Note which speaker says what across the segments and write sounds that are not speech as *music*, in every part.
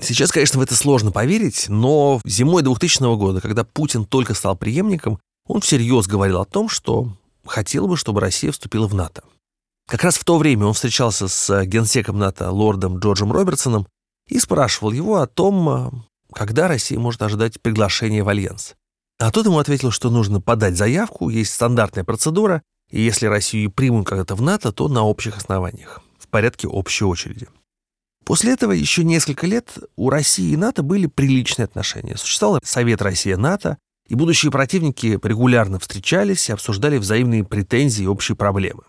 Speaker 1: Сейчас, конечно, в это сложно поверить, но зимой 2000 года, когда Путин только стал преемником, он всерьез говорил о том, что хотел бы, чтобы Россия вступила в НАТО. Как раз в то время он встречался с генсеком НАТО лордом Джорджем Робертсоном и спрашивал его о том, когда Россия может ожидать приглашения в Альянс. А тот ему ответил, что нужно подать заявку, есть стандартная процедура, и если Россию примут когда-то в НАТО, то на общих основаниях, в порядке общей очереди. После этого еще несколько лет у России и НАТО были приличные отношения. Существовал Совет Россия-НАТО, и будущие противники регулярно встречались и обсуждали взаимные претензии и общие проблемы.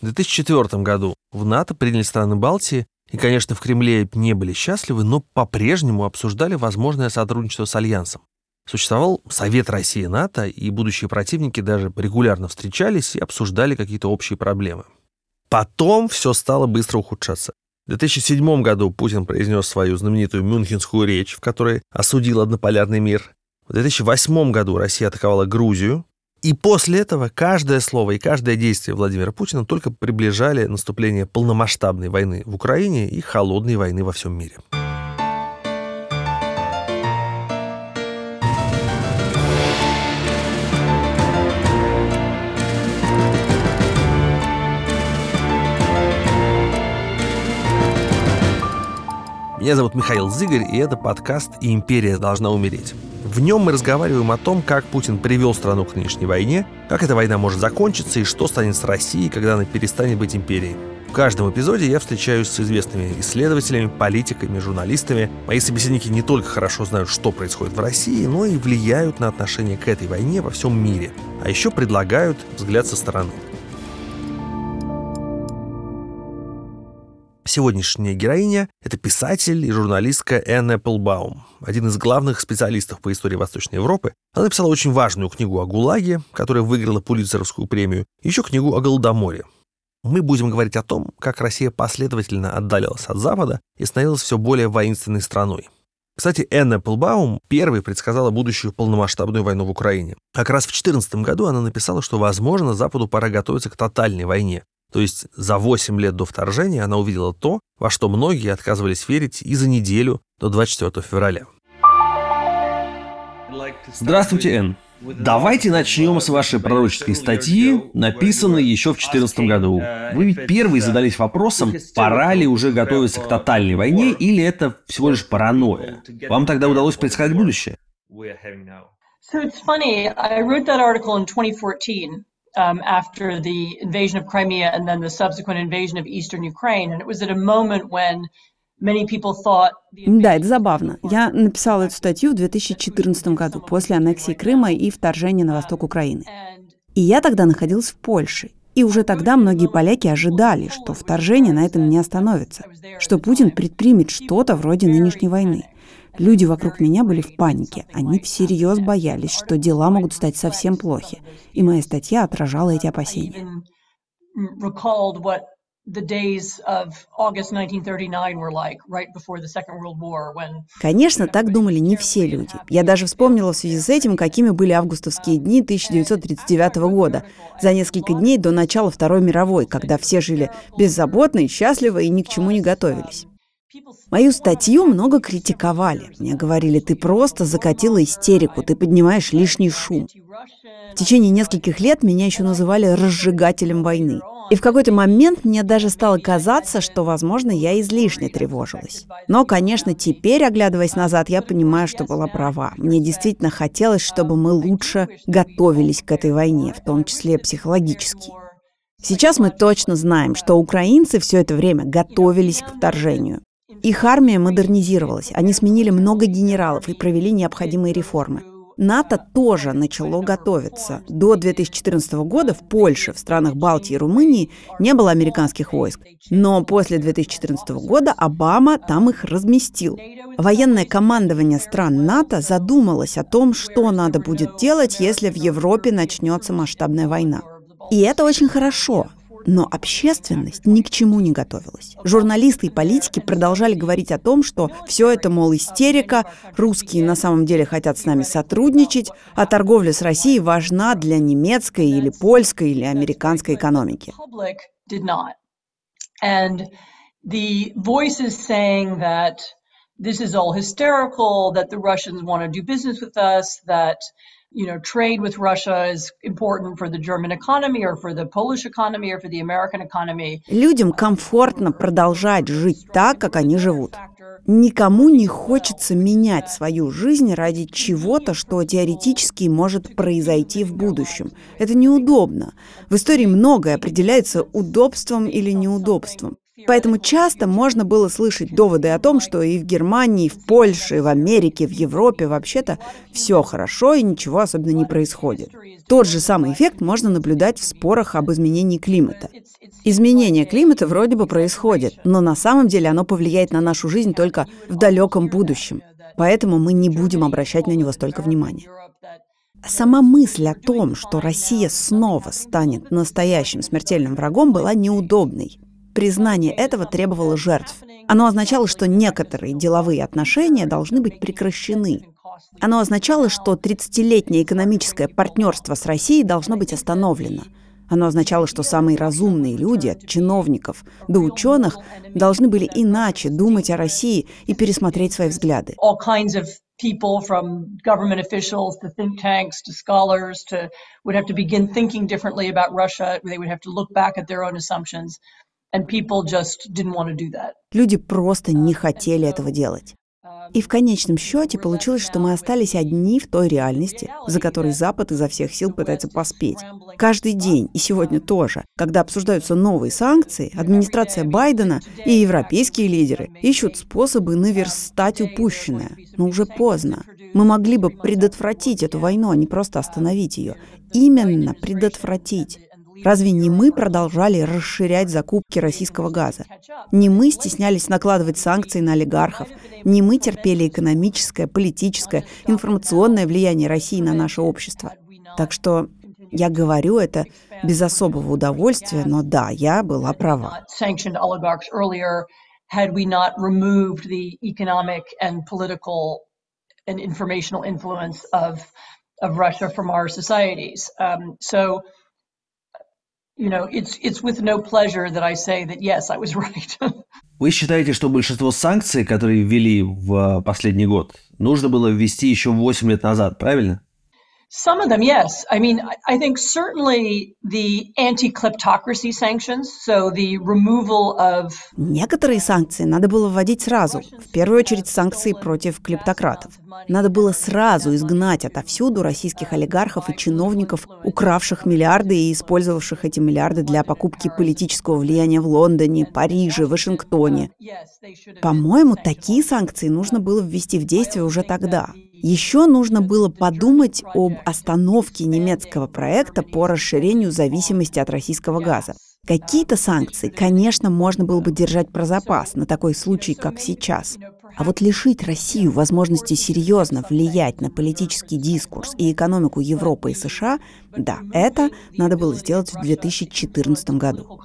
Speaker 1: В 2004 году в НАТО приняли страны Балтии, и, конечно, в Кремле не были счастливы, но по-прежнему обсуждали возможное сотрудничество с Альянсом. Существовал Совет России НАТО, и будущие противники даже регулярно встречались и обсуждали какие-то общие проблемы. Потом все стало быстро ухудшаться. В 2007 году Путин произнес свою знаменитую Мюнхенскую речь, в которой осудил однополярный мир. В 2008 году Россия атаковала Грузию, и после этого каждое слово и каждое действие Владимира Путина только приближали наступление полномасштабной войны в Украине и холодной войны во всем мире. Меня зовут Михаил Зыгорь, и это подкаст «И империя должна умереть». В нем мы разговариваем о том, как Путин привел страну к нынешней войне, как эта война может закончиться и что станет с Россией, когда она перестанет быть империей. В каждом эпизоде я встречаюсь с известными исследователями, политиками, журналистами. Мои собеседники не только хорошо знают, что происходит в России, но и влияют на отношение к этой войне во всем мире. А еще предлагают взгляд со стороны. Сегодняшняя героиня — это писатель и журналистка Энн Эпплбаум, один из главных специалистов по истории Восточной Европы. Она написала очень важную книгу о ГУЛАГе, которая выиграла Пулитцеровскую премию, и еще книгу о Голодоморе. Мы будем говорить о том, как Россия последовательно отдалялась от Запада и становилась все более воинственной страной. Кстати, Энн Эпплбаум первой предсказала будущую полномасштабную войну в Украине. Как раз в 2014 году она написала, что, возможно, Западу пора готовиться к тотальной войне, то есть за 8 лет до вторжения она увидела то, во что многие отказывались верить и за неделю до 24 февраля.
Speaker 2: Здравствуйте, Энн. Давайте начнем с вашей пророческой статьи, написанной еще в 2014 году. Вы ведь первые задались вопросом, пора ли уже готовиться к тотальной войне или это всего лишь паранойя. Вам тогда удалось предсказать будущее? So it's funny, I wrote that article in 2014 um, after the invasion of Crimea and then the subsequent invasion of eastern Ukraine. And it was at a moment when Да, это забавно. Я написала эту статью в 2014 году, после аннексии Крыма и вторжения на восток Украины. И я тогда находилась в Польше. И уже тогда многие поляки ожидали, что вторжение на этом не остановится, что Путин предпримет что-то вроде нынешней войны. Люди вокруг меня были в панике. Они всерьез боялись, что дела могут стать совсем плохи. И моя статья отражала эти опасения. Конечно, так думали не все люди. Я даже вспомнила в связи с этим, какими были августовские дни 1939 года, за несколько дней до начала Второй мировой, когда все жили беззаботно и счастливо и ни к чему не готовились. Мою статью много критиковали. Мне говорили, ты просто закатила истерику, ты поднимаешь лишний шум. В течение нескольких лет меня еще называли разжигателем войны. И в какой-то момент мне даже стало казаться, что, возможно, я излишне тревожилась. Но, конечно, теперь, оглядываясь назад, я понимаю, что была права. Мне действительно хотелось, чтобы мы лучше готовились к этой войне, в том числе психологически. Сейчас мы точно знаем, что украинцы все это время готовились к вторжению. Их армия модернизировалась, они сменили много генералов и провели необходимые реформы. НАТО тоже начало готовиться. До 2014 года в Польше, в странах Балтии и Румынии не было американских войск. Но после 2014 года Обама там их разместил. Военное командование стран НАТО задумалось о том, что надо будет делать, если в Европе начнется масштабная война. И это очень хорошо, но общественность ни к чему не готовилась. Журналисты и политики продолжали говорить о том, что все это, мол, истерика, русские на самом деле хотят с нами сотрудничать, а торговля с Россией важна для немецкой или польской или американской экономики.
Speaker 3: This is all hysterical, that the Russians want to do business with us, that you know, trade with Russia is important for the German economy or for the Polish economy or for the American economy.
Speaker 2: Людям комфортно продолжать жить так, как они живут. Никому не хочется менять свою жизнь ради чего-то, что теоретически может произойти в будущем. Это неудобно. В истории многое определяется удобством или неудобством. Поэтому часто можно было слышать доводы о том, что и в Германии, и в Польше, и в Америке, в Европе вообще-то все хорошо и ничего особенно не происходит. Тот же самый эффект можно наблюдать в спорах об изменении климата. Изменение климата вроде бы происходит, но на самом деле оно повлияет на нашу жизнь только в далеком будущем. Поэтому мы не будем обращать на него столько внимания. Сама мысль о том, что Россия снова станет настоящим смертельным врагом, была неудобной. Признание этого требовало жертв. Оно означало, что некоторые деловые отношения должны быть прекращены. Оно означало, что 30-летнее экономическое партнерство с Россией должно быть остановлено. Оно означало, что самые разумные люди, от чиновников до ученых, должны были иначе думать о России и пересмотреть свои взгляды. people from. Люди просто не хотели этого делать. И в конечном счете получилось, что мы остались одни в той реальности, за которой Запад изо всех сил пытается поспеть. Каждый день, и сегодня тоже, когда обсуждаются новые санкции, администрация Байдена и европейские лидеры ищут способы наверстать упущенное. Но уже поздно. Мы могли бы предотвратить эту войну, а не просто остановить ее. Именно предотвратить. Разве не мы продолжали расширять закупки российского газа? Не мы стеснялись накладывать санкции на олигархов? Не мы терпели экономическое, политическое, информационное влияние России на наше общество? Так что я говорю это без особого удовольствия, но да, я была права. of Russia from our societies. Um, so you know, it's, it's with no pleasure that I say that, yes, I was *laughs* right.
Speaker 1: Вы считаете, что большинство санкций, которые ввели в последний год, нужно было ввести еще 8 лет назад, правильно?
Speaker 3: Some of them, yes. I mean, I think certainly the anti-kleptocracy sanctions, so the removal of... Некоторые санкции надо было вводить сразу. В первую очередь санкции против клептократов. Надо было сразу изгнать отовсюду российских олигархов и чиновников, укравших миллиарды и использовавших эти миллиарды для покупки политического влияния в Лондоне, Париже, Вашингтоне. По-моему, такие санкции нужно было ввести в действие уже тогда. Еще нужно было подумать об остановке немецкого проекта по расширению зависимости от российского газа. Какие-то санкции, конечно, можно было бы держать про запас на такой случай, как сейчас. А вот лишить Россию возможности серьезно влиять на политический дискурс и экономику Европы и США, да, это надо было сделать в 2014 году.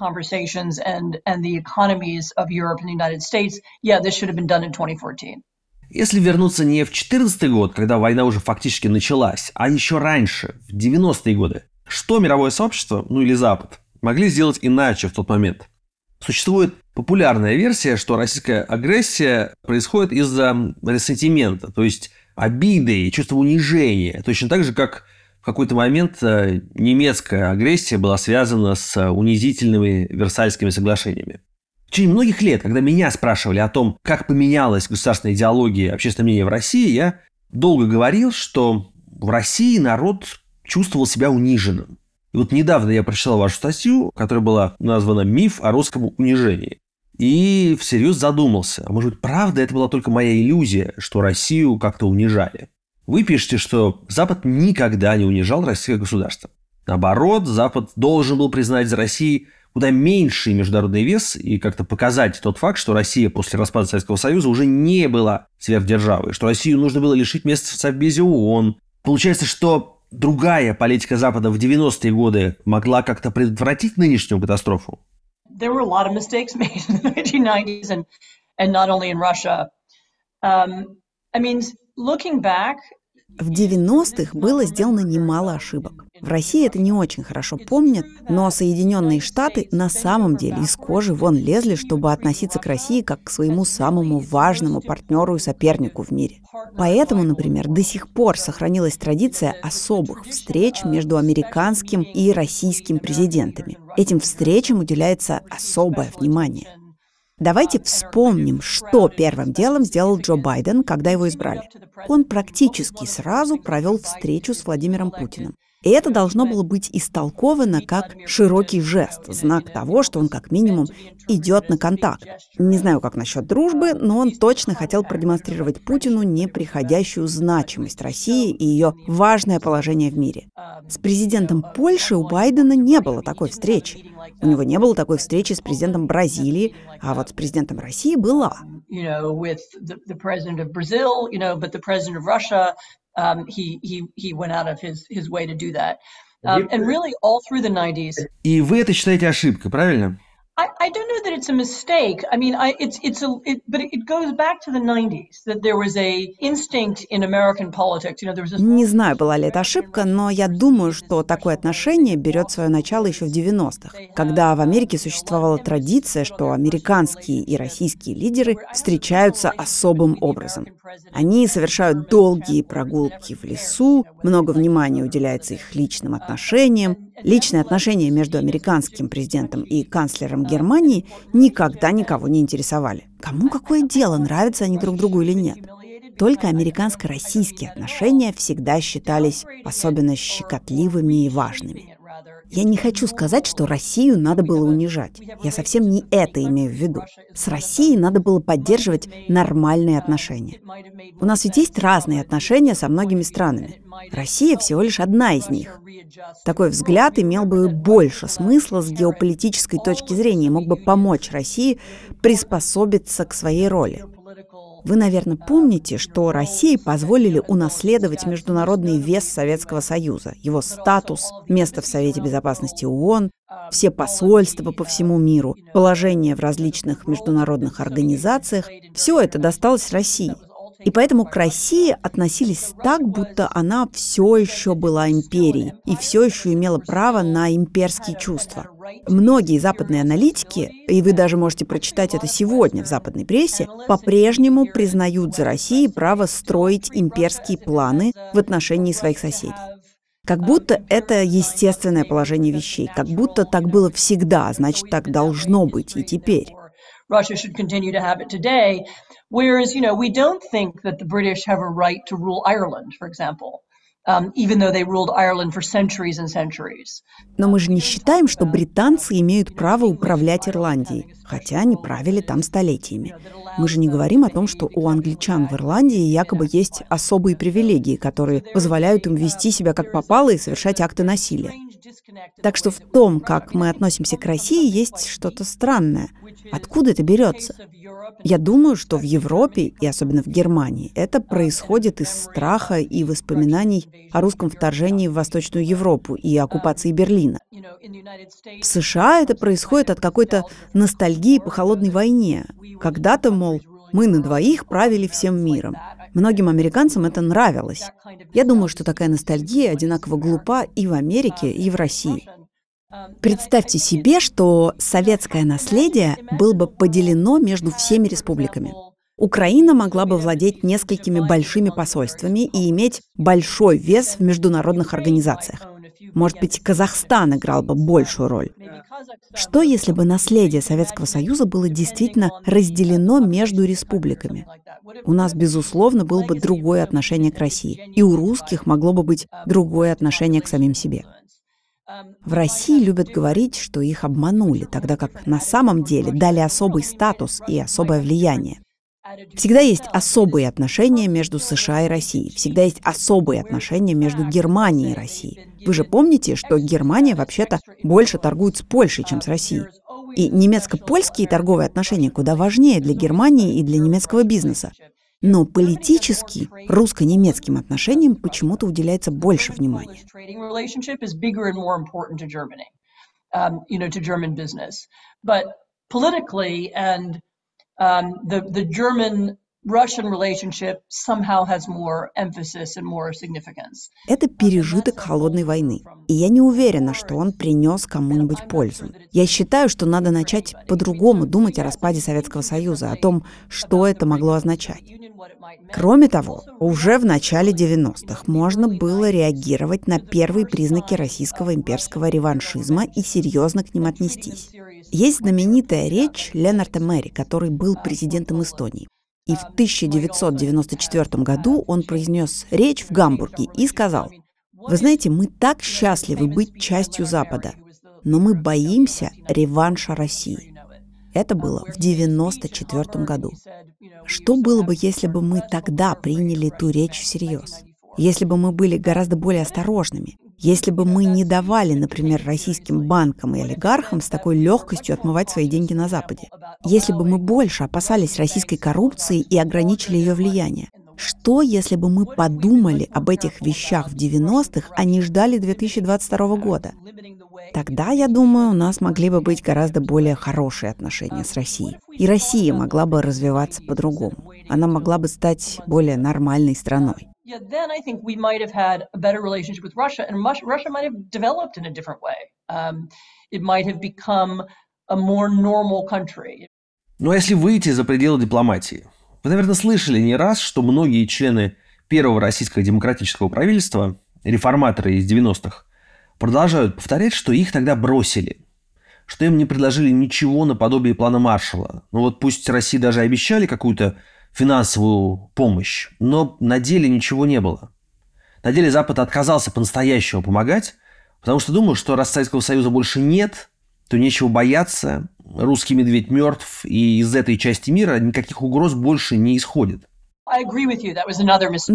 Speaker 1: Если вернуться не в 2014 год, когда война уже фактически началась, а еще раньше, в 90-е годы, что мировое сообщество, ну или Запад, могли сделать иначе в тот момент? Существует популярная версия, что российская агрессия происходит из-за ресентимента, то есть обиды и чувства унижения, точно так же, как в какой-то момент э, немецкая агрессия была связана с унизительными Версальскими соглашениями. В течение многих лет, когда меня спрашивали о том, как поменялась государственная идеология и общественное мнение в России, я долго говорил, что в России народ чувствовал себя униженным. И вот недавно я прочитал вашу статью, которая была названа «Миф о русском унижении». И всерьез задумался, а может быть, правда это была только моя иллюзия, что Россию как-то унижали. Вы пишете, что Запад никогда не унижал российское государство. Наоборот, Запад должен был признать за Россией куда меньший международный вес и как-то показать тот факт, что Россия после распада Советского Союза уже не была сверхдержавой, что Россию нужно было лишить места в Совбезе ООН. Получается, что другая политика Запада в 90-е годы могла как-то предотвратить нынешнюю катастрофу?
Speaker 3: There were a lot of mistakes *laughs* made in the 1990s and, and not only in Russia. Um, I mean, looking back,
Speaker 2: В 90-х было сделано немало ошибок. В России это не очень хорошо помнят, но Соединенные Штаты на самом деле из кожи вон лезли, чтобы относиться к России как к своему самому важному партнеру и сопернику в мире. Поэтому, например, до сих пор сохранилась традиция особых встреч между американским и российским президентами. Этим встречам уделяется особое внимание. Давайте вспомним, что первым делом сделал Джо Байден, когда его избрали. Он практически сразу провел встречу с Владимиром Путиным. И это должно было быть истолковано как широкий жест, знак того, что он как минимум идет на контакт. Не знаю, как насчет дружбы, но он точно хотел продемонстрировать Путину неприходящую значимость России и ее важное положение в мире. С президентом Польши у Байдена не было такой встречи. У него не было такой встречи с президентом Бразилии, а вот с президентом России была um, he, he, he went out of his, his way to do that. Um, and really all through the 90s.
Speaker 1: И вы это считаете ошибкой, правильно?
Speaker 3: I, I don't know that it's a mistake. I mean, I, it's it's a it, but it goes back to the 90s that there was a instinct in American politics. You know, there was this... Не знаю, была ли это ошибка, но я думаю, что такое отношение берет свое начало еще в 90-х, когда в Америке существовала традиция, что американские и российские лидеры встречаются особым образом. Они совершают долгие прогулки в лесу, много внимания уделяется их личным отношениям, Личные отношения между американским президентом и канцлером Германии никогда никого не интересовали. Кому какое дело, нравятся они друг другу или нет. Только американско-российские отношения всегда считались особенно щекотливыми и важными. Я не хочу сказать, что Россию надо было унижать. Я совсем не это имею в виду. С Россией надо было поддерживать нормальные отношения. У нас ведь есть разные отношения со многими странами. Россия всего лишь одна из них. Такой взгляд имел бы больше смысла с геополитической точки зрения, мог бы помочь России приспособиться к своей роли. Вы, наверное, помните, что России позволили унаследовать международный вес Советского Союза, его статус, место в Совете Безопасности ООН, все посольства по всему миру, положение в различных международных организациях. Все это досталось России. И поэтому к России относились так, будто она все еще была империей и все еще имела право на имперские чувства. Многие западные аналитики, и вы даже можете прочитать это сегодня в западной прессе, по-прежнему признают за Россией право строить имперские планы в отношении своих соседей. Как будто это естественное положение вещей, как будто так было всегда, значит, так должно быть и теперь. Russia should continue to have it today. Whereas, you know, we don't think that the British have a right to rule Ireland, for example. Но мы же не считаем, что британцы имеют право управлять Ирландией, хотя они правили там столетиями. Мы же не говорим о том, что у англичан в Ирландии якобы есть особые привилегии, которые позволяют им вести себя как попало и совершать акты насилия. Так что в том, как мы относимся к России, есть что-то странное. Откуда это берется? Я думаю, что в Европе, и особенно в Германии, это происходит из страха и воспоминаний о русском вторжении в Восточную Европу и оккупации Берлина. В США это происходит от какой-то ностальгии по холодной войне. Когда-то, мол, мы на двоих правили всем миром. Многим американцам это нравилось. Я думаю, что такая ностальгия одинаково глупа и в Америке, и в России. Представьте себе, что советское наследие было бы поделено между всеми республиками. Украина могла бы владеть несколькими большими посольствами и иметь большой вес в международных организациях. Может быть, Казахстан играл бы большую роль. Что, если бы наследие Советского Союза было действительно разделено между республиками? У нас, безусловно, было бы другое отношение к России, и у русских могло бы быть другое отношение к самим себе. В России любят говорить, что их обманули, тогда как на самом деле дали особый статус и особое влияние. Всегда есть особые отношения между США и Россией. Всегда есть особые отношения между Германией и Россией. Вы же помните, что Германия вообще-то больше торгует с Польшей, чем с Россией. И немецко-польские торговые отношения куда важнее для Германии и для немецкого бизнеса. Но политически русско-немецким отношениям почему-то уделяется больше внимания. Um, um, the, the German
Speaker 2: Это пережиток холодной войны, и я не уверена, что он принес кому-нибудь пользу. Я считаю, что надо начать по-другому думать о распаде Советского Союза, о том, что это могло означать. Кроме того, уже в начале 90-х можно было реагировать на первые признаки российского имперского реваншизма и серьезно к ним отнестись. Есть знаменитая речь Ленарта Мэри, который был президентом Эстонии. И в 1994 году он произнес речь в Гамбурге и сказал, «Вы знаете, мы так счастливы быть частью Запада, но мы боимся реванша России». Это было в 1994 году. Что было бы, если бы мы тогда приняли ту речь всерьез? Если бы мы были гораздо более осторожными, если бы мы не давали, например, российским банкам и олигархам с такой легкостью отмывать свои деньги на Западе, если бы мы больше опасались российской коррупции и ограничили ее влияние, что, если бы мы подумали об этих вещах в 90-х, а не ждали 2022 года? Тогда, я думаю, у нас могли бы быть гораздо более хорошие отношения с Россией. И Россия могла бы развиваться по-другому. Она могла бы стать более нормальной страной yeah, then I think we might have had a better relationship with Russia, and Russia might have developed in a different way. Um, it might have become a more normal country.
Speaker 1: Ну а если выйти за пределы дипломатии? Вы, наверное, слышали не раз, что многие члены первого российского демократического правительства, реформаторы из 90-х, продолжают повторять, что их тогда бросили, что им не предложили ничего наподобие плана Маршалла. Ну вот пусть России даже обещали какую-то финансовую помощь, но на деле ничего не было. На деле Запад отказался по-настоящему помогать, потому что думаю, что раз Советского Союза больше нет, то нечего бояться, русский медведь мертв, и из этой части мира никаких угроз больше не исходит.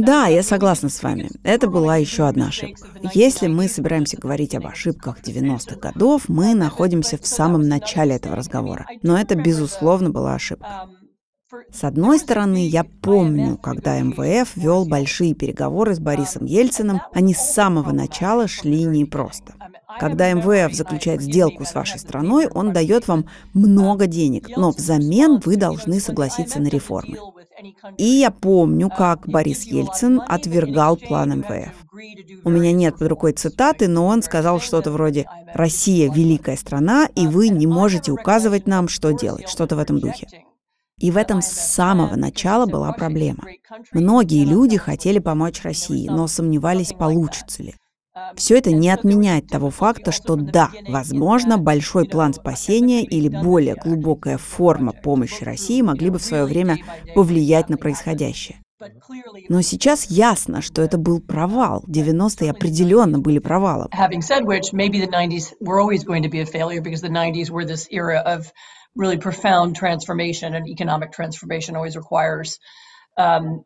Speaker 2: Да, я согласна с вами. Это была еще одна ошибка. Если мы собираемся говорить об ошибках 90-х годов, мы находимся в самом начале этого разговора. Но это, безусловно, была ошибка. С одной стороны, я помню, когда МВФ вел большие переговоры с Борисом Ельциным, они с самого начала шли непросто. Когда МВФ заключает сделку с вашей страной, он дает вам много денег, но взамен вы должны согласиться на реформы. И я помню, как Борис Ельцин отвергал план МВФ. У меня нет под рукой цитаты, но он сказал что-то вроде «Россия – великая страна, и вы не можете указывать нам, что делать», что-то в этом духе. И в этом с самого начала была проблема. Многие люди хотели помочь России, но сомневались, получится ли. Все это не отменяет того факта, что да, возможно, большой план спасения или более глубокая форма помощи России могли бы в свое время повлиять на происходящее. Но сейчас ясно, что это был провал. 90-е определенно были провалом
Speaker 3: really profound transformation and economic transformation always requires um.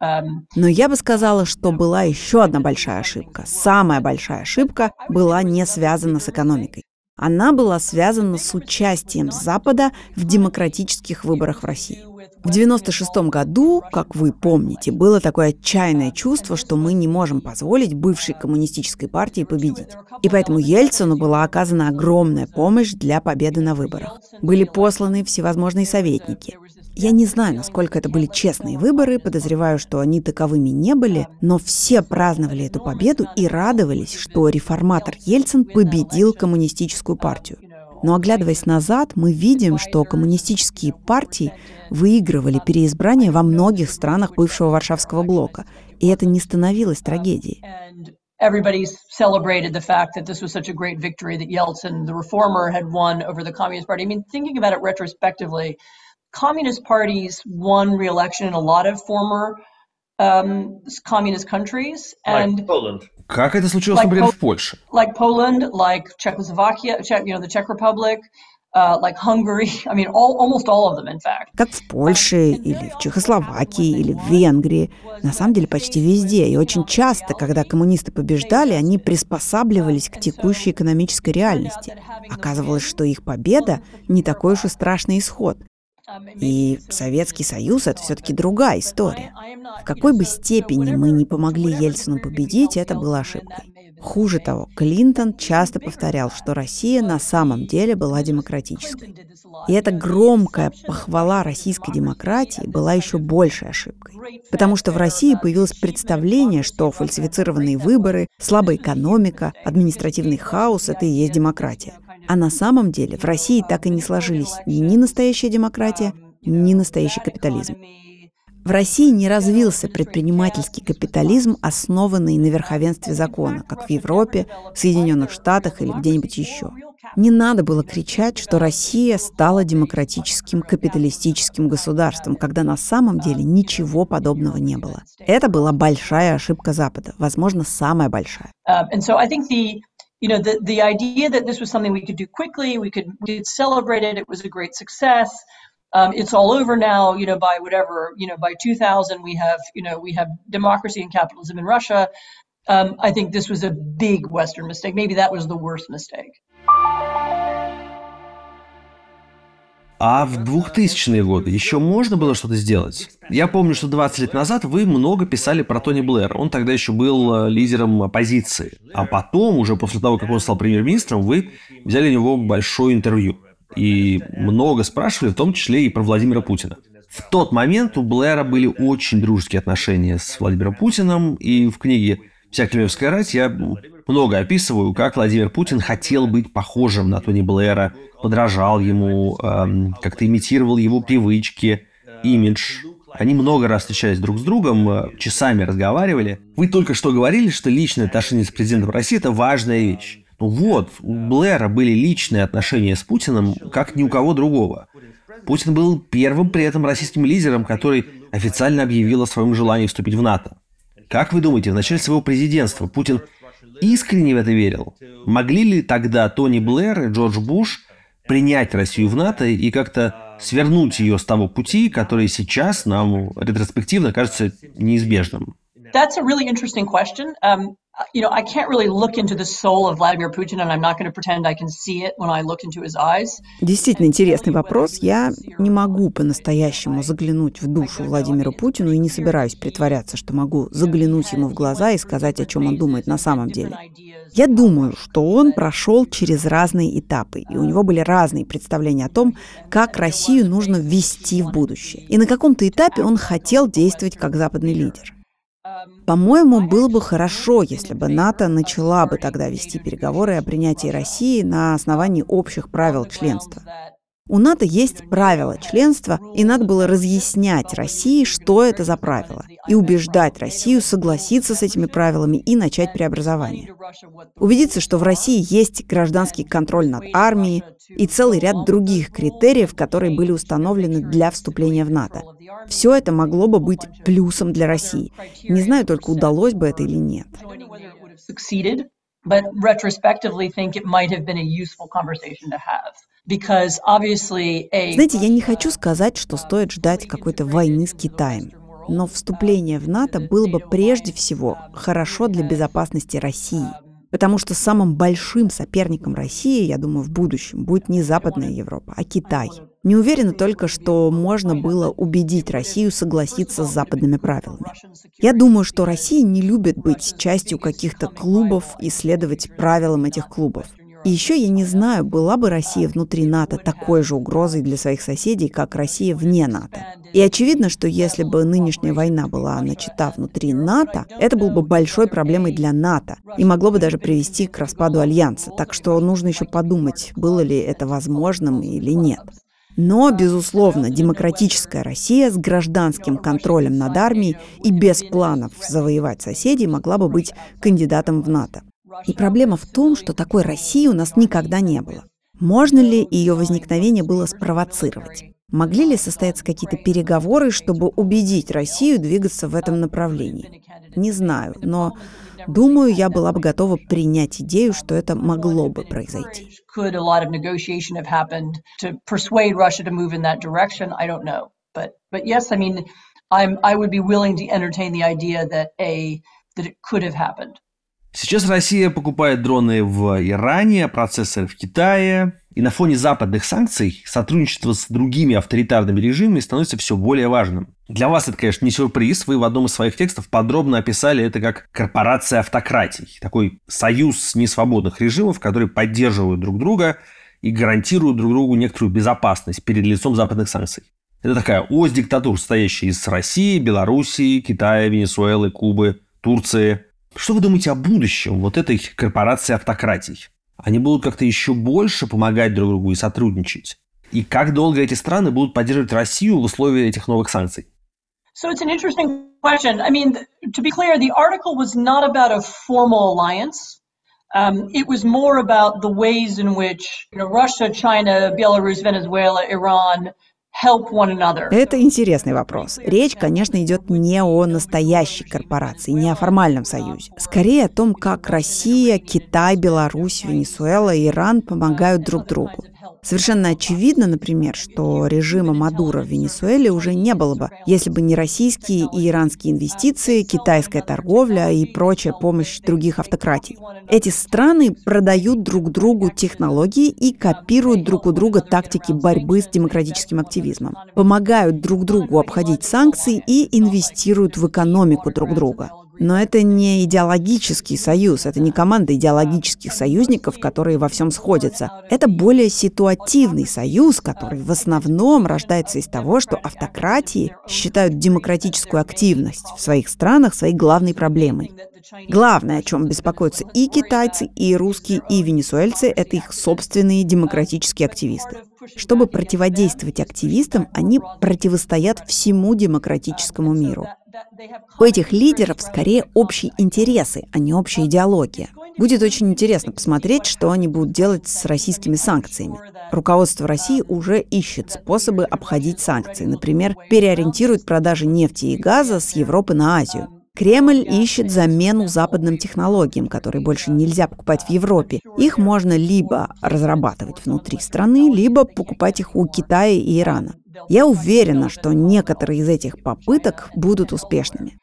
Speaker 3: Um,
Speaker 2: Но я бы сказала, что была еще одна большая ошибка. Самая большая ошибка была не связана с экономикой. Она была связана с участием Запада в демократических выборах в России. В 1996 году, как вы помните, было такое отчаянное чувство, что мы не можем позволить бывшей коммунистической партии победить. И поэтому Ельцину была оказана огромная помощь для победы на выборах. Были посланы всевозможные советники. Я не знаю, насколько это были честные выборы, подозреваю, что они таковыми не были, но все праздновали эту победу и радовались, что реформатор Ельцин победил коммунистическую партию. Но оглядываясь назад, мы видим, что коммунистические партии выигрывали переизбрание во многих странах бывшего Варшавского блока, и это не становилось трагедией.
Speaker 3: Everybody celebrated the fact that this was such a great victory that Yeltsin, the reformer, had won over the Communist Party. I mean, thinking about it retrospectively, Communist parties won re-election in a lot of former um, communist countries. And
Speaker 1: like Poland. Как это случилось, like например, в Польше?
Speaker 3: Like Poland, like Czechoslovakia, Czech, you know, the Czech Republic, Uh, like Hungary, *laughs* I mean, all, almost all of them, in fact.
Speaker 2: Как в Польше или в Чехословакии или в Венгрии. На самом деле почти везде. И очень часто, когда коммунисты побеждали, они приспосабливались к текущей экономической реальности. Оказывалось, что их победа не такой уж и страшный исход. И Советский Союз — это все-таки другая история. В какой бы степени мы не помогли Ельцину победить, это было ошибкой. Хуже того, Клинтон часто повторял, что Россия на самом деле была демократической. И эта громкая похвала российской демократии была еще большей ошибкой. Потому что в России появилось представление, что фальсифицированные выборы, слабая экономика, административный хаос – это и есть демократия. А на самом деле в России так и не сложились ни настоящая демократия, ни настоящий капитализм. В России не развился предпринимательский капитализм, основанный на верховенстве закона, как в Европе, в Соединенных Штатах или где-нибудь еще. Не надо было кричать, что Россия стала демократическим капиталистическим государством, когда на самом деле ничего подобного не было. Это была большая ошибка Запада, возможно, самая большая. You know the the idea that this was something we could do quickly we could we could celebrate it it was a great success. Um, it's all over now you know by whatever you know by 2000 we have you know we have democracy and capitalism in russia. Um, i think this was a big western mistake. Maybe that was the worst mistake
Speaker 1: А в 2000-е годы еще можно было что-то сделать? Я помню, что 20 лет назад вы много писали про Тони Блэр. Он тогда еще был э, лидером оппозиции. А потом, уже после того, как он стал премьер-министром, вы взяли у него большое интервью. И много спрашивали, в том числе и про Владимира Путина. В тот момент у Блэра были очень дружеские отношения с Владимиром Путиным, и в книге «Вся кремлевская рать» я много описываю, как Владимир Путин хотел быть похожим на Тони Блэра, подражал ему, эм, как-то имитировал его привычки, имидж. Они много раз встречались друг с другом, э, часами разговаривали. Вы только что говорили, что личные отношения с президентом России – это важная вещь. Ну вот, у Блэра были личные отношения с Путиным, как ни у кого другого. Путин был первым при этом российским лидером, который официально объявил о своем желании вступить в НАТО. Как вы думаете, в начале своего президентства Путин искренне в это верил? Могли ли тогда Тони Блэр и Джордж Буш принять Россию в НАТО и как-то свернуть ее с того пути, который сейчас нам ретроспективно кажется неизбежным?
Speaker 3: That's a really interesting question. Um, you know, I can't really look into the soul of Vladimir Putin, and I'm not going to pretend I can see it when I look into his eyes.
Speaker 2: Действительно интересный вопрос. Я не могу по-настоящему заглянуть в душу Владимира Путину и не собираюсь притворяться, что могу заглянуть ему в глаза и сказать, о чем он думает на самом деле. Я думаю, что он прошел через разные этапы, и у него были разные представления о том, как Россию нужно ввести в будущее. И на каком-то этапе он хотел действовать как западный лидер. По-моему, было бы хорошо, если бы НАТО начала бы тогда вести переговоры о принятии России на основании общих правил членства. У НАТО есть правила членства, и надо было разъяснять России, что это за правила, и убеждать Россию согласиться с этими правилами и начать преобразование. Убедиться, что в России есть гражданский контроль над армией и целый ряд других критериев, которые были установлены для вступления в НАТО. Все это могло бы быть плюсом для России. Не знаю только, удалось бы это или нет but retrospectively think it might have been a useful conversation to have. Знаете, я не хочу сказать, что стоит ждать какой-то войны с Китаем. Но вступление в НАТО было бы прежде всего хорошо для безопасности России. Потому что самым большим соперником России, я думаю, в будущем будет не Западная Европа, а Китай. Не уверена только, что можно было убедить Россию согласиться с западными правилами. Я думаю, что Россия не любит быть частью каких-то клубов и следовать правилам этих клубов. И еще я не знаю, была бы Россия внутри НАТО такой же угрозой для своих соседей, как Россия вне НАТО. И очевидно, что если бы нынешняя война была начата внутри НАТО, это было бы большой проблемой для НАТО и могло бы даже привести к распаду Альянса. Так что нужно еще подумать, было ли это возможным или нет. Но, безусловно, демократическая Россия с гражданским контролем над армией и без планов завоевать соседей могла бы быть кандидатом в НАТО. И проблема в том, что такой России у нас никогда не было. Можно ли ее возникновение было спровоцировать? Могли ли состояться какие-то переговоры, чтобы убедить Россию двигаться в этом направлении? Не знаю, но думаю, я была бы готова принять идею, что это могло бы произойти. I would be willing to entertain the idea that a that it could have happened.
Speaker 1: Сейчас Россия покупает дроны в Иране, процессоры в Китае, И на фоне западных санкций сотрудничество с другими авторитарными режимами становится все более важным. Для вас это, конечно, не сюрприз. Вы в одном из своих текстов подробно описали это как корпорация автократий. Такой союз несвободных режимов, которые поддерживают друг друга и гарантируют друг другу некоторую безопасность перед лицом западных санкций. Это такая ось диктатур, состоящая из России, Белоруссии, Китая, Венесуэлы, Кубы, Турции. Что вы думаете о будущем вот этой корпорации автократий? Они будут как-то еще больше помогать друг другу и сотрудничать? И как долго эти страны будут поддерживать Россию в условиях этих новых санкций?
Speaker 3: So it's an interesting question. I mean, to be clear, the article was not about a formal alliance. Um, it was more about the ways in which you know, Russia, China, Belarus, Venezuela, Iran
Speaker 2: Это интересный вопрос. Речь, конечно, идет не о настоящей корпорации, не о формальном союзе. Скорее о том, как Россия, Китай, Беларусь, Венесуэла Иран помогают друг другу. Совершенно очевидно, например, что режима Мадуро в Венесуэле уже не было бы, если бы не российские и иранские инвестиции, китайская торговля и прочая помощь других автократий. Эти страны продают друг другу технологии и копируют друг у друга тактики борьбы с демократическим активизмом, помогают друг другу обходить санкции и инвестируют в экономику друг друга. Но это не идеологический союз, это не команда идеологических союзников, которые во всем сходятся. Это более ситуативный союз, который в основном рождается из того, что автократии считают демократическую активность в своих странах своей главной проблемой. Главное, о чем беспокоятся и китайцы, и русские, и венесуэльцы, это их собственные демократические активисты. Чтобы противодействовать активистам, они противостоят всему демократическому миру. У этих лидеров скорее общие интересы, а не общая идеология. Будет очень интересно посмотреть, что они будут делать с российскими санкциями. Руководство России уже ищет способы обходить санкции. Например, переориентирует продажи нефти и газа с Европы на Азию. Кремль ищет замену западным технологиям, которые больше нельзя покупать в Европе. Их можно либо разрабатывать внутри страны, либо покупать их у Китая и Ирана. Я уверена, что некоторые из этих попыток будут успешными.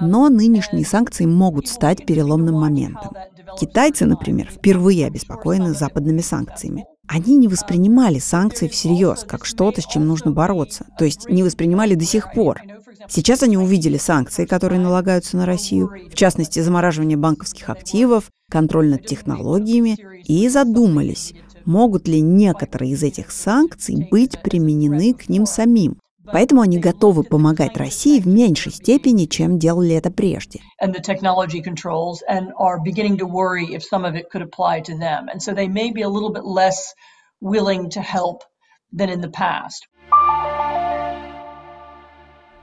Speaker 2: Но нынешние санкции могут стать переломным моментом. Китайцы, например, впервые обеспокоены западными санкциями. Они не воспринимали санкции всерьез, как что-то, с чем нужно бороться. То есть не воспринимали до сих пор. Сейчас они увидели санкции, которые налагаются на Россию, в частности, замораживание банковских активов, контроль над технологиями, и задумались, могут ли некоторые из этих санкций быть применены к ним самим. Поэтому они готовы помогать России в меньшей степени, чем делали это прежде.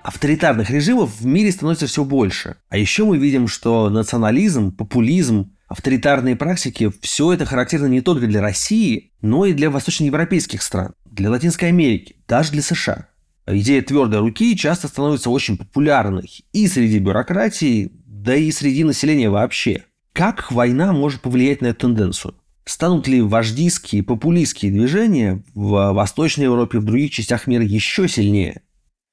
Speaker 1: Авторитарных режимов в мире становится все больше. А еще мы видим, что национализм, популизм авторитарные практики, все это характерно не только для России, но и для восточноевропейских стран, для Латинской Америки, даже для США. Идея твердой руки часто становится очень популярной и среди бюрократии, да и среди населения вообще. Как война может повлиять на эту тенденцию? Станут ли вождистские, популистские движения в Восточной Европе в других частях мира еще сильнее?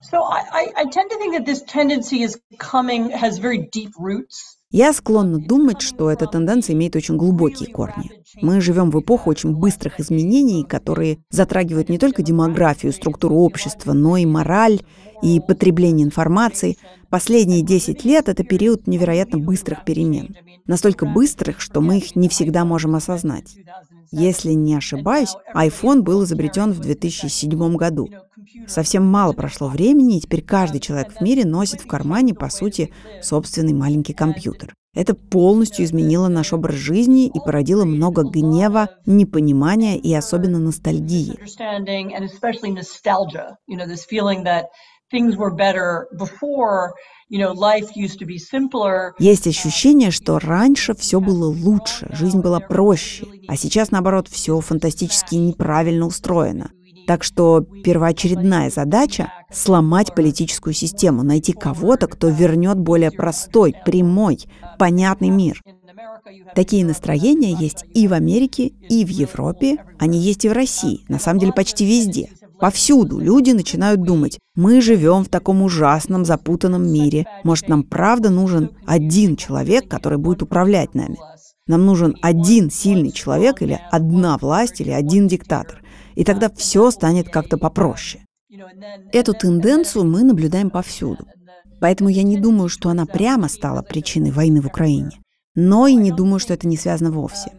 Speaker 1: So I, I tend to think that this tendency is coming, has very deep roots
Speaker 2: я склонна думать, что эта тенденция имеет очень глубокие корни. Мы живем в эпоху очень быстрых изменений, которые затрагивают не только демографию, структуру общества, но и мораль и потребление информации. Последние 10 лет — это период невероятно быстрых перемен. Настолько быстрых, что мы их не всегда можем осознать. Если не ошибаюсь, iPhone был изобретен в 2007 году. Совсем мало прошло времени, и теперь каждый человек в мире носит в кармане, по сути, собственный маленький компьютер. Это полностью изменило наш образ жизни и породило много гнева, непонимания и особенно ностальгии. Есть ощущение, что раньше все было лучше, жизнь была проще, а сейчас, наоборот, все фантастически неправильно устроено. Так что первоочередная задача — сломать политическую систему, найти кого-то, кто вернет более простой, прямой, понятный мир. Такие настроения есть и в Америке, и в Европе, они есть и в России, на самом деле почти везде. Повсюду люди начинают думать, мы живем в таком ужасном, запутанном мире, может, нам правда нужен один человек, который будет управлять нами. Нам нужен один сильный человек или одна власть или один диктатор. И тогда все станет как-то попроще. Эту тенденцию мы наблюдаем повсюду. Поэтому я не думаю, что она прямо стала причиной войны в Украине. Но и не думаю, что это не связано вовсе.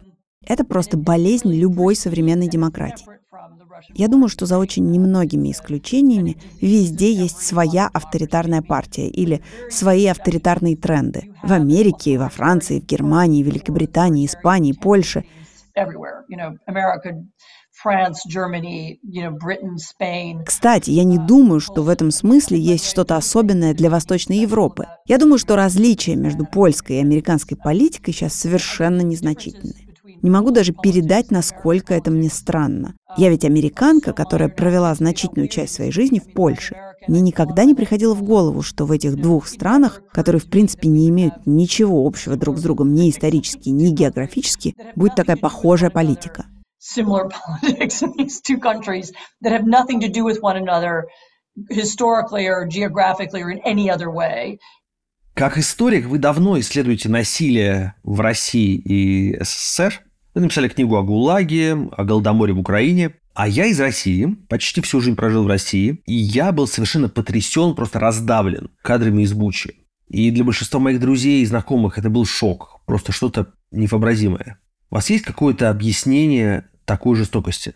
Speaker 2: Это просто болезнь любой современной демократии. Я думаю, что за очень немногими исключениями везде есть своя авторитарная партия или свои авторитарные тренды. В Америке, во Франции, в Германии, Великобритании, Испании, Польше. Кстати, я не думаю, что в этом смысле есть что-то особенное для Восточной Европы. Я думаю, что различия между польской и американской политикой сейчас совершенно незначительны. Не могу даже передать, насколько это мне странно. Я ведь американка, которая провела значительную часть своей жизни в Польше. Мне никогда не приходило в голову, что в этих двух странах, которые в принципе не имеют ничего общего друг с другом ни исторически, ни географически, будет такая похожая политика. *laughs*
Speaker 3: Как историк вы давно исследуете насилие в России и СССР. Вы написали книгу о ГУЛАГе, о Голодоморе в Украине. А я из России, почти всю жизнь прожил в России, и я был совершенно потрясен, просто раздавлен кадрами из Бучи. И для большинства моих друзей и знакомых это был шок, просто что-то невообразимое. У вас есть какое-то объяснение такой жестокости?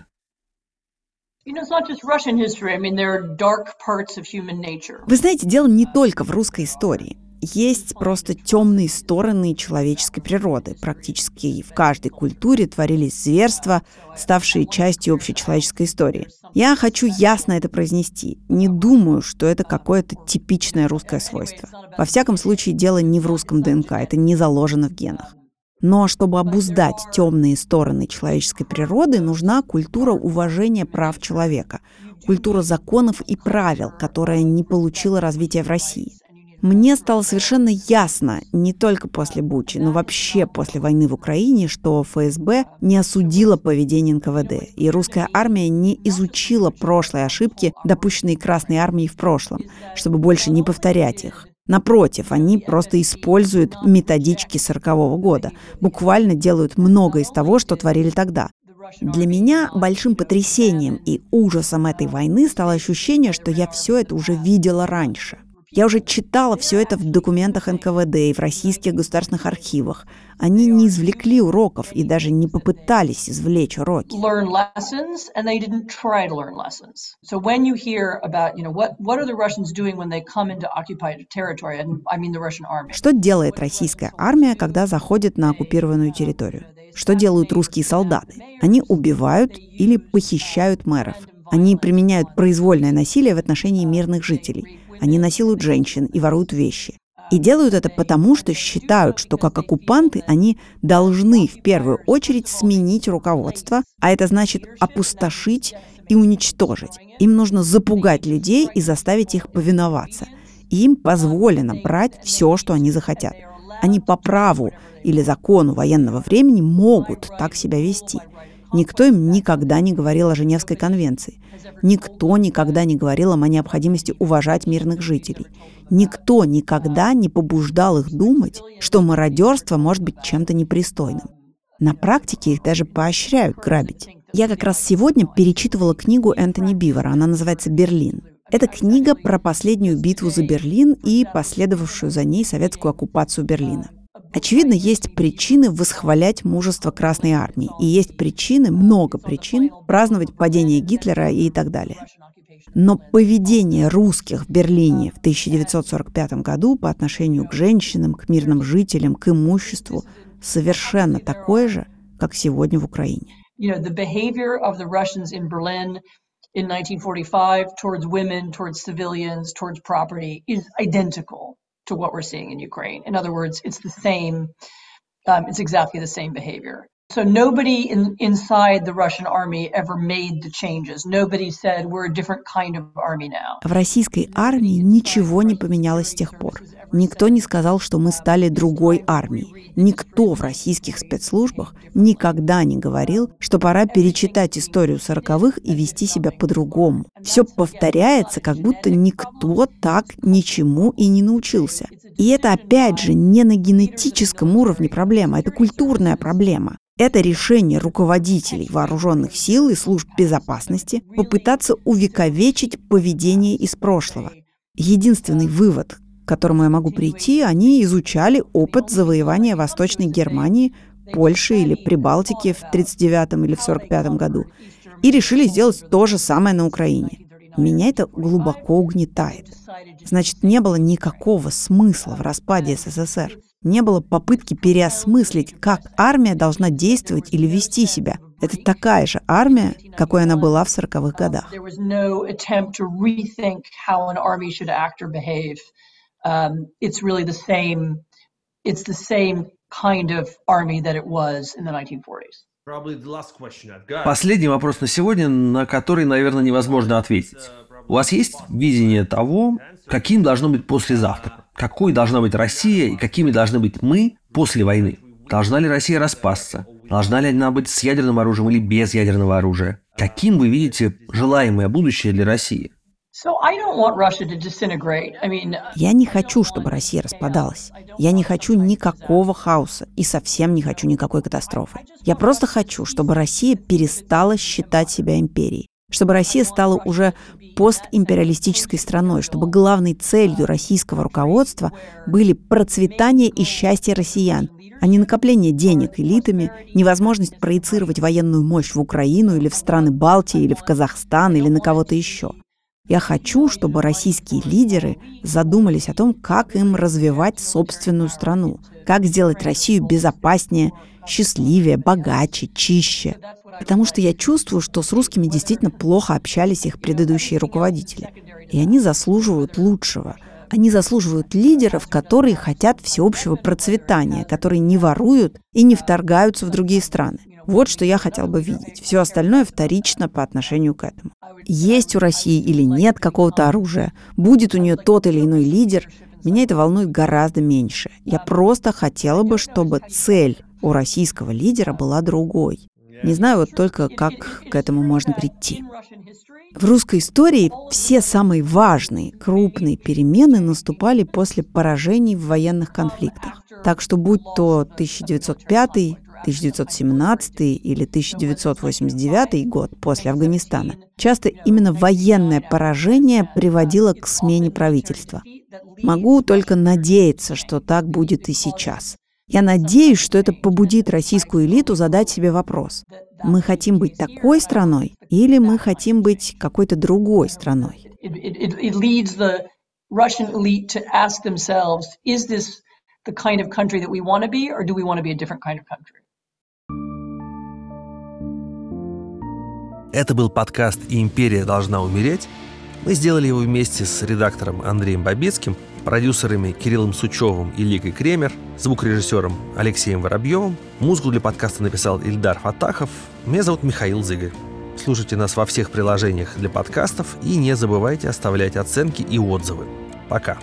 Speaker 3: Вы знаете, дело не только в русской истории. Есть просто темные стороны человеческой природы. Практически в каждой культуре творились зверства, ставшие частью общечеловеческой истории. Я хочу ясно это произнести. Не думаю, что это какое-то типичное русское свойство. Во всяком случае, дело не в русском ДНК, это не заложено в генах. Но чтобы обуздать темные стороны человеческой природы, нужна культура уважения прав человека, культура законов и правил, которая не получила развития в России. Мне стало совершенно ясно, не только после Бучи, но вообще после войны в Украине, что ФСБ не осудила поведение НКВД, и русская армия не изучила прошлые ошибки, допущенные Красной армией в прошлом, чтобы больше не повторять их. Напротив, они просто используют методички 40-го года, буквально делают много из того, что творили тогда. Для меня большим потрясением и ужасом этой войны стало ощущение, что я все это уже видела раньше. Я уже читала все это в документах НКВД и в российских государственных архивах. Они не извлекли уроков и даже не попытались извлечь уроки. Что делает российская армия, когда заходит на оккупированную территорию? Что делают русские солдаты? Они убивают или похищают мэров. Они применяют произвольное насилие в отношении мирных жителей. Они насилуют женщин и воруют вещи. И делают это потому, что считают, что как оккупанты они должны в первую очередь сменить руководство, а это значит опустошить и уничтожить. Им нужно запугать людей и заставить их повиноваться. Им позволено брать все, что они захотят. Они по праву или закону военного времени могут так себя вести. Никто им никогда не говорил о Женевской конвенции. Никто никогда не говорил им о необходимости уважать мирных жителей. Никто никогда не побуждал их думать, что мародерство может быть чем-то непристойным. На практике их даже поощряют грабить. Я как раз сегодня перечитывала книгу Энтони Бивера, она называется «Берлин». Это книга про последнюю битву за Берлин и последовавшую за ней советскую оккупацию Берлина. Очевидно, есть причины восхвалять мужество Красной Армии. И есть причины, много причин, праздновать падение Гитлера и так далее. Но поведение русских в Берлине в 1945 году по отношению к женщинам, к мирным жителям, к имуществу совершенно такое же, как сегодня в Украине. in 1945 towards women, towards civilians, towards property is identical to what we're seeing in Ukraine. In other words, it's the same, um, it's exactly the same behavior. So nobody in, inside the Russian army ever made the changes. Nobody said we're a different kind of army now. В российской армии ничего не поменялось с тех пор. Никто не сказал, что мы стали другой армией. Никто в российских спецслужбах никогда не говорил, что пора перечитать историю сороковых и вести себя по-другому. Все повторяется, как будто никто так ничему и не научился.
Speaker 2: И это опять же не на генетическом уровне проблема, это культурная проблема. Это решение руководителей вооруженных сил и служб безопасности попытаться увековечить поведение из прошлого. Единственный вывод, к которому я могу прийти, они изучали опыт завоевания Восточной Германии, Польши или Прибалтики в 1939 или в 1945 году и решили сделать то же самое на Украине. Меня это глубоко угнетает. Значит, не было никакого смысла в распаде СССР. Не было попытки переосмыслить, как армия должна действовать или вести себя. Это такая же армия, какой она была в 40-х годах. Um, it's really the same, it's the same kind of army that it was in the 1940s.
Speaker 1: Последний вопрос на сегодня, на который, наверное, невозможно ответить. У вас есть видение того, каким должно быть послезавтра? Какой должна быть Россия и какими должны быть мы после войны? Должна ли Россия распасться? Должна ли она быть с ядерным оружием или без ядерного оружия? Каким вы видите желаемое будущее для России?
Speaker 2: Я не хочу, чтобы Россия распадалась. Я не хочу никакого хаоса и совсем не хочу никакой катастрофы. Я просто хочу, чтобы Россия перестала считать себя империей, чтобы Россия стала уже постимпериалистической страной, чтобы главной целью российского руководства были процветание и счастье россиян, а не накопление денег элитами, невозможность проецировать военную мощь в Украину или в страны Балтии или в Казахстан или на кого-то еще. Я хочу, чтобы российские лидеры задумались о том, как им развивать собственную страну, как сделать Россию безопаснее, счастливее, богаче, чище. Потому что я чувствую, что с русскими действительно плохо общались их предыдущие руководители. И они заслуживают лучшего. Они заслуживают лидеров, которые хотят всеобщего процветания, которые не воруют и не вторгаются в другие страны. Вот что я хотел бы видеть. Все остальное вторично по отношению к этому. Есть у России или нет какого-то оружия, будет у нее тот или иной лидер, меня это волнует гораздо меньше. Я просто хотела бы, чтобы цель у российского лидера была другой. Не знаю вот только, как к этому можно прийти. В русской истории все самые важные, крупные перемены наступали после поражений в военных конфликтах. Так что будь то 1905 1917 или 1989 год после Афганистана, часто именно военное поражение приводило к смене правительства. Могу только надеяться, что так будет и сейчас. Я надеюсь, что это побудит российскую элиту задать себе вопрос. Мы хотим быть такой страной или мы хотим быть какой-то другой страной? Russian elite to ask themselves, is this the kind of country that we want to be, or do we want to be a different kind of country?
Speaker 1: Это был подкаст «Империя должна умереть». Мы сделали его вместе с редактором Андреем Бабицким, продюсерами Кириллом Сучевым и Ликой Кремер, звукорежиссером Алексеем Воробьевым. Музыку для подкаста написал Ильдар Фатахов. Меня зовут Михаил Зыгарь. Слушайте нас во всех приложениях для подкастов и не забывайте оставлять оценки и отзывы. Пока.